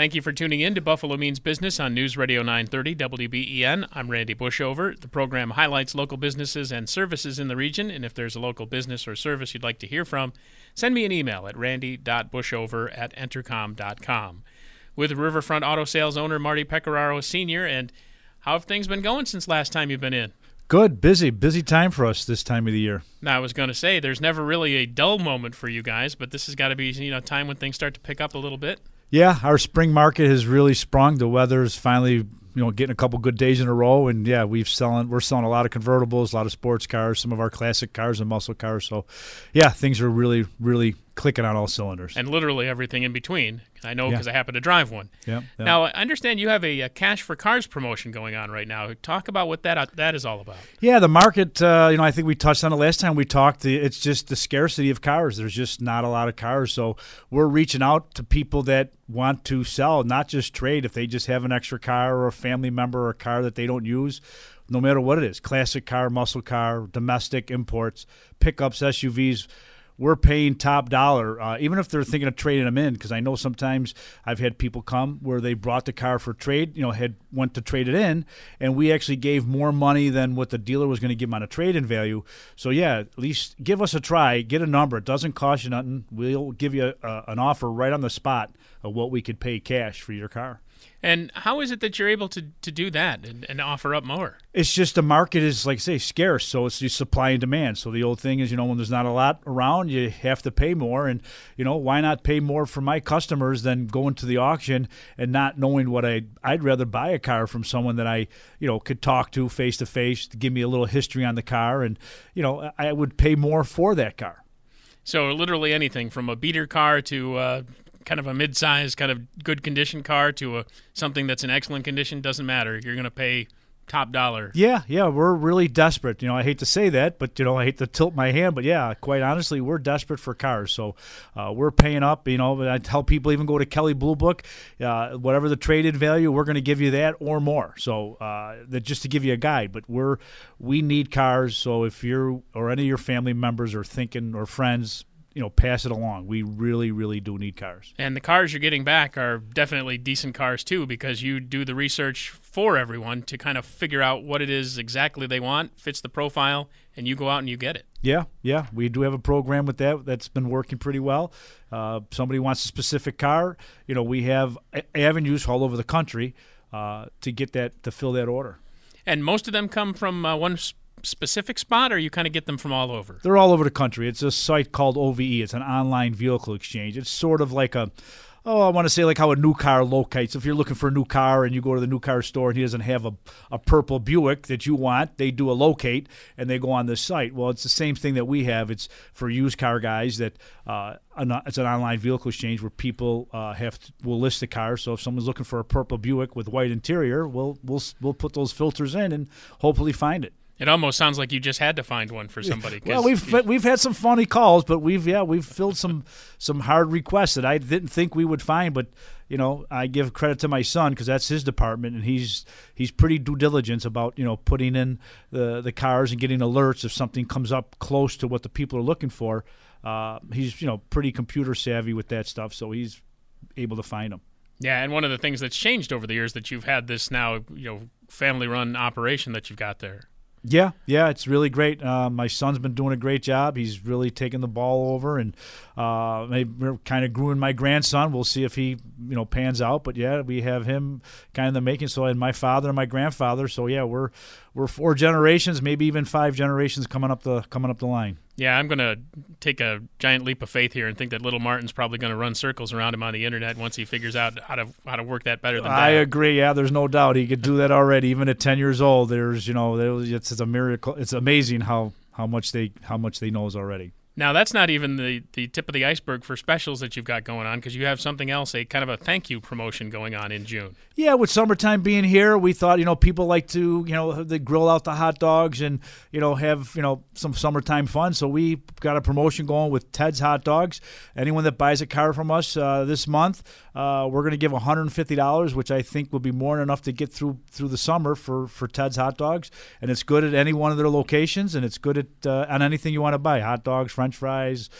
Thank you for tuning in to Buffalo Means Business on News Radio 930 WBEN. I'm Randy Bushover. The program highlights local businesses and services in the region, and if there's a local business or service you'd like to hear from, send me an email at randy.bushover at entercom.com. With Riverfront Auto Sales owner Marty Pecoraro Sr., and how have things been going since last time you've been in? Good, busy, busy time for us this time of the year. Now, I was going to say there's never really a dull moment for you guys, but this has got to be you know time when things start to pick up a little bit. Yeah, our spring market has really sprung. The weather's finally, you know, getting a couple good days in a row, and yeah, we've selling we're selling a lot of convertibles, a lot of sports cars, some of our classic cars and muscle cars. So, yeah, things are really, really clicking on all cylinders. And literally everything in between. I know because Yeah. I happen to drive one. Yeah, yeah. Now, I understand you have a, uh cash for cars promotion going on right now. Talk about what that uh, that is all about. Yeah, the market. Uh, you know, I think we touched on it last time we talked. It's just the scarcity of cars. There's just not a lot of cars, so we're reaching out to people that want to sell, not just trade. If they just have an extra car or a family member or a car that they don't use, no matter what it is, classic car, muscle car, domestic imports, pickups, SUVs. We're paying top dollar, uh, even if they're thinking of trading them in. Because I know sometimes I've had people come where they brought the car for trade, you know, had went to trade it in, and we actually gave more money than what the dealer was going to give them on a trade-in value. So yeah, at least give us a try, get a number. It doesn't cost you nothing. We'll give you a, an offer right on the spot of what we could pay cash for your car. And how is it that you're able to, to do that and, and offer up more? It's just the market is like I say scarce, so it's just supply and demand. So the old thing is, you know, when there's not a lot around, you have to pay more, and you know, why not pay more for my customers than going to the auction and not knowing what I I'd rather buy a car from someone that I you know could talk to face to face, to give me a little history on the car, and you know, I would pay more for that car. So literally anything from a beater car to uh, kind of a mid-sized, kind of good condition car to a something that's in excellent condition doesn't matter. You're going to pay top dollar. Yeah, yeah, we're really desperate. You know, I hate to say that, but you know, I hate to tilt my hand, but yeah, quite honestly, we're desperate for cars. So uh, we're paying up. You know, I tell people even go to Kelley Blue Book, uh, whatever the traded value, we're going to give you that or more. So uh, that just to give you a guide. But we're we need cars. So if you're or any of your family members are thinking or friends, you know, pass it along. We really, really do need cars. And the cars you're getting back are definitely decent cars too, because you do the research for everyone to kind of figure out what it is exactly they want, fits the profile, and you go out and you get it. Yeah, yeah, we do have a program with that that's been working pretty well. Uh, somebody wants a specific car, you know, we have avenues all over the country uh, to get that to fill that order. And most of them come from uh, one specific spot, or you kind of get them from all over. They're all over the country. It's a site called OVE. It's an online vehicle exchange. It's sort of like a oh, I want to say like how a new car locates. If you're looking for a new car and you go to the new car store and he doesn't have a, a purple Buick that you want, they do a locate and they go on this site. Well, it's the same thing that we have. It's for used car guys that uh, it's an online vehicle exchange where people uh, have to, will list the car. So if someone's looking for a purple Buick with white interior, we'll we'll we'll put those filters in and hopefully find it. It almost sounds like you just had to find one for somebody. Well, we've you- we've had some funny calls, but we've yeah we've filled some some hard requests that I didn't think we would find. But you know, I give credit to my son because that's his department, and he's he's pretty due diligence about you know putting in the the cars and getting alerts if something comes up close to what the people are looking for. Uh, he's you know pretty computer savvy with that stuff, so he's able to find them. Yeah, and one of the things that's changed over the years that you've had this now, you know, family-run operation that you've got there. Yeah, yeah, it's really great. Uh, my son's been doing a great job. He's really taken the ball over, and uh, we're kind of growing my grandson. We'll see if he, you know, pans out. But yeah, we have him kind of the making. So, and my father and my grandfather. So yeah, we're we're four generations, maybe even five generations coming up the coming up the line. Yeah, I'm going to take a giant leap of faith here and think that little Martin's probably going to run circles around him on the internet once he figures out how to how to work that better than I Dad. agree. Yeah, there's no doubt he could do that already, even at ten years old. There's, you know, it's, it's a miracle. It's amazing how how much they how much they knows already. Now that's not even the, the tip of the iceberg for specials that you've got going on because you have something else, a kind of a thank you promotion going on in June. Yeah, with summertime being here, we thought you know people like to you know they grill out the hot dogs and you know have you know some summertime fun. So we got a promotion going with Ted's Hot Dogs. Anyone that buys a car from us uh, this month, uh, we're going to give $150, which I think will be more than enough to get through through the summer for for Ted's Hot Dogs. And it's good at any one of their locations, and it's good at uh, on anything you want to buy: hot dogs, French fries,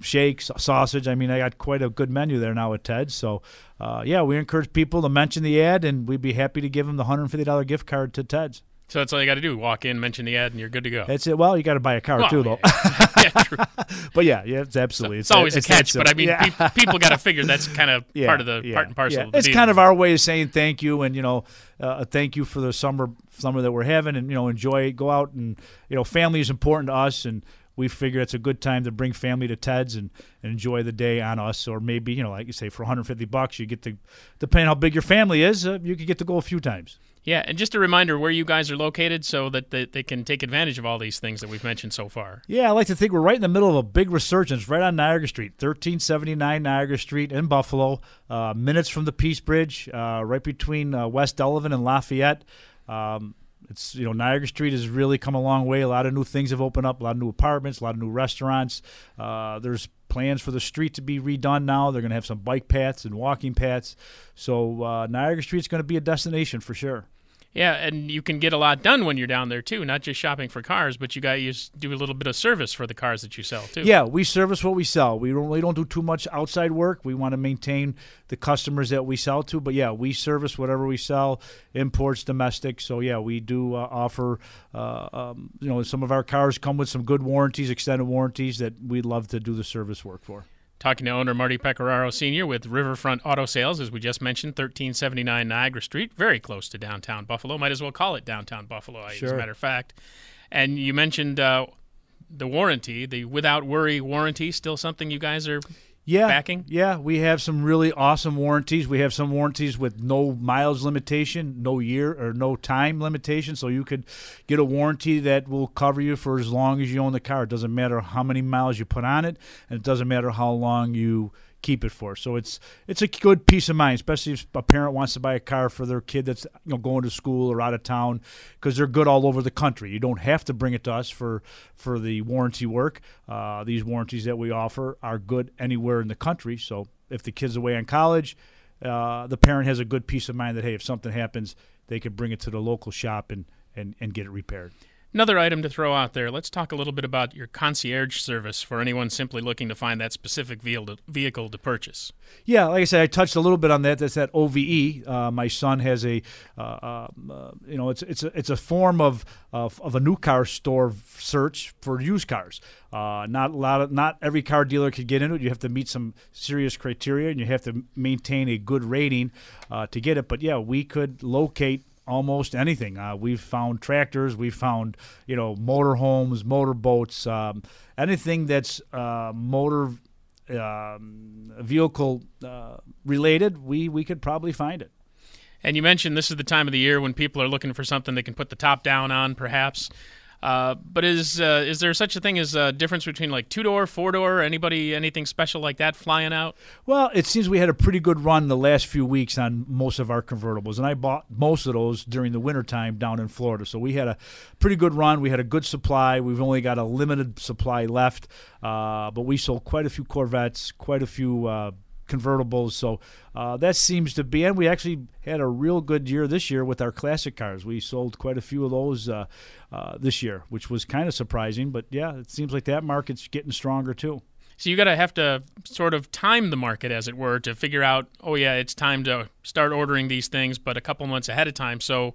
shakes, sausage. I mean, I got quite a good menu there now at Ted's. So uh, yeah, we encourage people to mention the ad, and we'd be happy to give them the $150 gift card to Ted's. So that's all you got to do: walk in, mention the ad, and you're good to go. That's it. Well, you got to buy a car Well, too, though. yeah, yeah, true. but yeah, yeah, it's absolutely. It's always a catch, but I mean, Yeah. peop- people got to figure that's kind of Yeah, part of the part and parcel. yeah. Of the It's deal. kind of our way of saying thank you, and you know, uh, thank you for the summer summer that we're having, and you know, enjoy, go out, and you know, family is important to us, and we figure it's a good time to bring family to Ted's and, and enjoy the day on us, or maybe you know, like you say, for 150 bucks, you get to, depending on how big your family is, uh, you could get to go a few times. Yeah, and just a reminder where you guys are located so that they, they can take advantage of all these things that we've mentioned so far. Yeah, I like to think we're right in the middle of a big resurgence, right on Niagara Street, 1379 Niagara Street in Buffalo, uh, minutes from the Peace Bridge, uh, right between uh, West Delavan and Lafayette. Um, it's you know Niagara Street has really come a long way. A lot of new things have opened up, a lot of new apartments, a lot of new restaurants. Uh, there's plans for the street to be redone now. They're going to have some bike paths and walking paths. So uh, Niagara Street's going to be a destination for sure. Yeah, and you can get a lot done when you're down there too. Not just shopping for cars, but you got you do a little bit of service for the cars that you sell too. Yeah, we service what we sell. We don't really don't do too much outside work. We want to maintain the customers that we sell to. But yeah, we service whatever we sell, imports, domestic. So yeah, we do uh, offer. Uh, um, you know, some of our cars come with some good warranties, extended warranties that we'd love to do the service work for. Talking to owner Marty Pecoraro Sr. with Riverfront Auto Sales, as we just mentioned, 1379 Niagara Street, very close to downtown Buffalo. Might as well call it downtown Buffalo, as a matter of fact. And you mentioned uh, the warranty, the without worry warranty, still something you guys are Yeah, backing? Yeah, we have some really awesome warranties. We have some warranties with no miles limitation, no year or no time limitation. So you could get a warranty that will cover you for as long as you own the car. It doesn't matter how many miles you put on it, and it doesn't matter how long you keep it for. So it's it's a good peace of mind, especially if a parent wants to buy a car for their kid that's you know going to school or out of town, because they're good all over the country. You don't have to bring it to us for for the warranty work. Uh, these warranties that we offer are good anywhere in the country. So if the kid's away in college, uh, the parent has a good peace of mind that hey, if something happens, they could bring it to the local shop and and, and get it repaired. Another item to throw out there. Let's talk a little bit about your concierge service for anyone simply looking to find that specific vehicle to, purchase. Yeah, like I said, I touched a little bit on that. That's that OVE. Uh, my son has a, uh, uh, you know, it's it's a, it's a form of, of of a new car store search for used cars. Uh, not a lot of not every car dealer could get into it. You have to meet some serious criteria, and you have to maintain a good rating uh, to get it. But yeah, we could locate almost anything. Uh, we've found tractors, we've found you know motorhomes, motorboats, um, anything that's uh, motor um, vehicle uh, related. We we could probably find it. And you mentioned this is the time of the year when people are looking for something they can put the top down on, perhaps. Uh, but is uh, is there such a thing as a difference between like two door, four door, anybody, anything special like that flying out? Well, it seems we had a pretty good run the last few weeks on most of our convertibles, and I bought most of those during the wintertime down in Florida. So we had a pretty good run. We had a good supply. We've only got a limited supply left, uh, but we sold quite a few Corvettes, quite a few. Convertibles. So uh, that seems to be, and we actually had a real good year this year with our classic cars. We sold quite a few of those uh, uh, this year, which was kind of surprising. But yeah, it seems like that market's getting stronger too. So you got to have to sort of time the market, as it were, to figure out, oh yeah, it's time to start ordering these things, but a couple months ahead of time. So,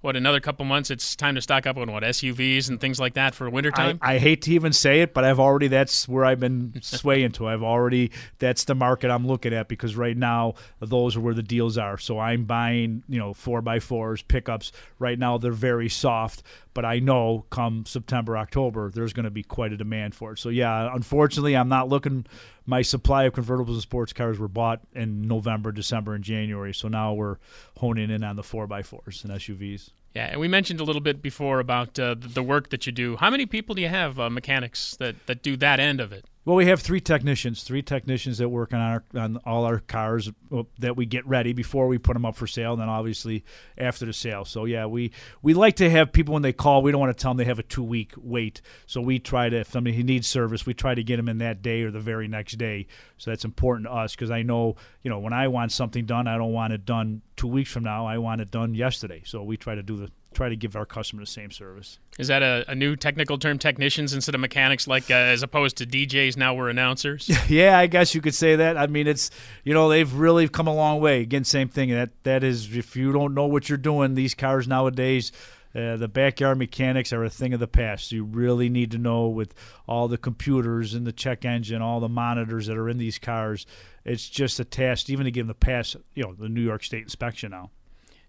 what another couple months, it's time to stock up on what SUVs and things like that for wintertime. I, I hate to even say it, but I've already that's where I've been swaying to. I've already that's the market I'm looking at because right now those are where the deals are. So I'm buying you know four by fours pickups. Right now they're very soft, but I know come September October there's going to be quite a demand for it. So yeah, unfortunately I'm not looking. My supply of convertibles and sports cars were bought in November, December, and January. So now we're honing in on the four by fours and SUVs. Yeah, and we mentioned a little bit before about uh, the work that you do. How many people do you have, uh, mechanics, that, that do that end of it? Well, we have three technicians, three technicians that work on our on all our cars uh, that we get ready before we put them up for sale, and then obviously after the sale. So yeah, we we like to have people when they call. We don't want to tell them they have a two week wait. So we try to if somebody needs service, we try to get them in that day or the very next day. So that's important to us because I know you know when I want something done, I don't want it done two weeks from now. I want it done yesterday. So we try to do the try to give our customer the same service. Is that a, a new technical term, technicians instead of mechanics, like uh, as opposed to DJs? Now we're announcers. yeah, I guess you could say that. I mean, it's you know they've really come a long way. Again, same thing. That that is, if you don't know what you're doing, these cars nowadays. Uh, the backyard mechanics are a thing of the past. You really need to know with all the computers and the check engine, all the monitors that are in these cars. It's just a task, even to get them to pass, you know, the New York State inspection now.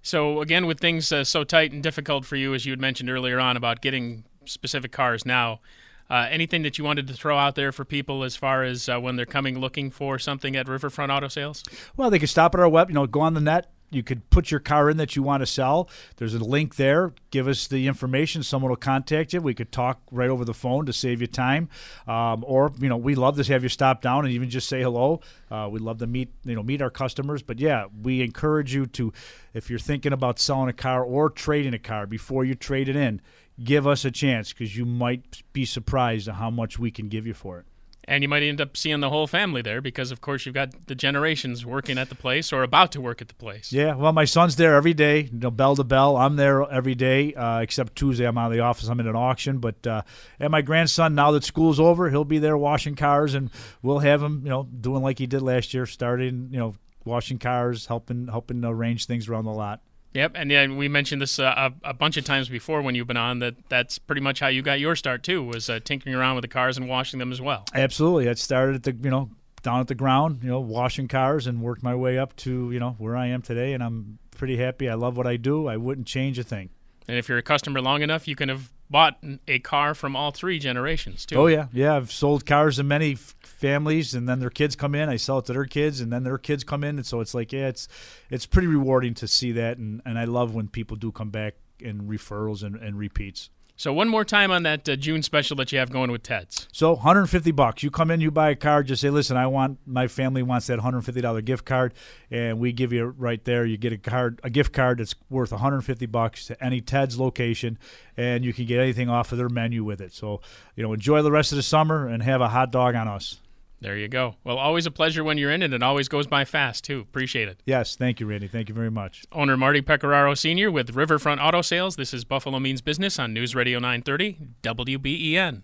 So again, with things uh, so tight and difficult for you, as you had mentioned earlier on about getting specific cars now, uh, anything that you wanted to throw out there for people as far as uh, when they're coming looking for something at Riverfront Auto Sales? Well, they can stop at our web, you know, go on the net, you could put your car in that you want to sell. There's a link there. Give us the information. Someone will contact you. We could talk right over the phone to save you time. Um, or you know, we love to have you stop down and even just say hello. Uh, we love to meet you know meet our customers. But yeah, we encourage you to, if you're thinking about selling a car or trading a car before you trade it in, give us a chance because you might be surprised at how much we can give you for it and you might end up seeing the whole family there because of course you've got the generations working at the place or about to work at the place. Yeah well my son's there every day you know, bell to bell. I'm there every day uh, except tuesday i'm out of the office. I'm in an auction but uh, and my grandson now that school's over he'll be there washing cars and we'll have him you know doing like he did last year starting you know washing cars helping helping arrange things around the lot Yep, and yeah, we mentioned this uh, a, a, bunch of times before when you've been on. That that's pretty much how you got your start too, was uh, tinkering around with the cars and washing them as well. Absolutely, I started at the you know down at the ground, you know, washing cars, and worked my way up to you know where I am today, and I'm pretty happy. I love what I do. I wouldn't change a thing. And if you're a customer long enough, you can have bought a car from all three generations too. Oh yeah, yeah. I've sold cars to many f- families, and then their kids come in. I sell it to their kids, and then their kids come in, and so it's like yeah, it's it's pretty rewarding to see that, and and I love when people do come back and referrals and, and repeats. So one more time on that uh, June special that you have going with Ted's. So 150 bucks. You come in, you buy a card, just say, "Listen, I want my family wants that 150 dollar gift card," and we give you right there. You get a card, a gift card that's worth 150 bucks to any Ted's location, and you can get anything off of their menu with it. So you know, enjoy the rest of the summer and have a hot dog on us. There you go. Well, always a pleasure when you're in it. It always goes by fast, too. Appreciate it. Yes, thank you, Randy. Thank you very much. Owner Marty Pecoraro Sr. with Riverfront Auto Sales. This is Buffalo Means Business on News Radio 930, WBEN.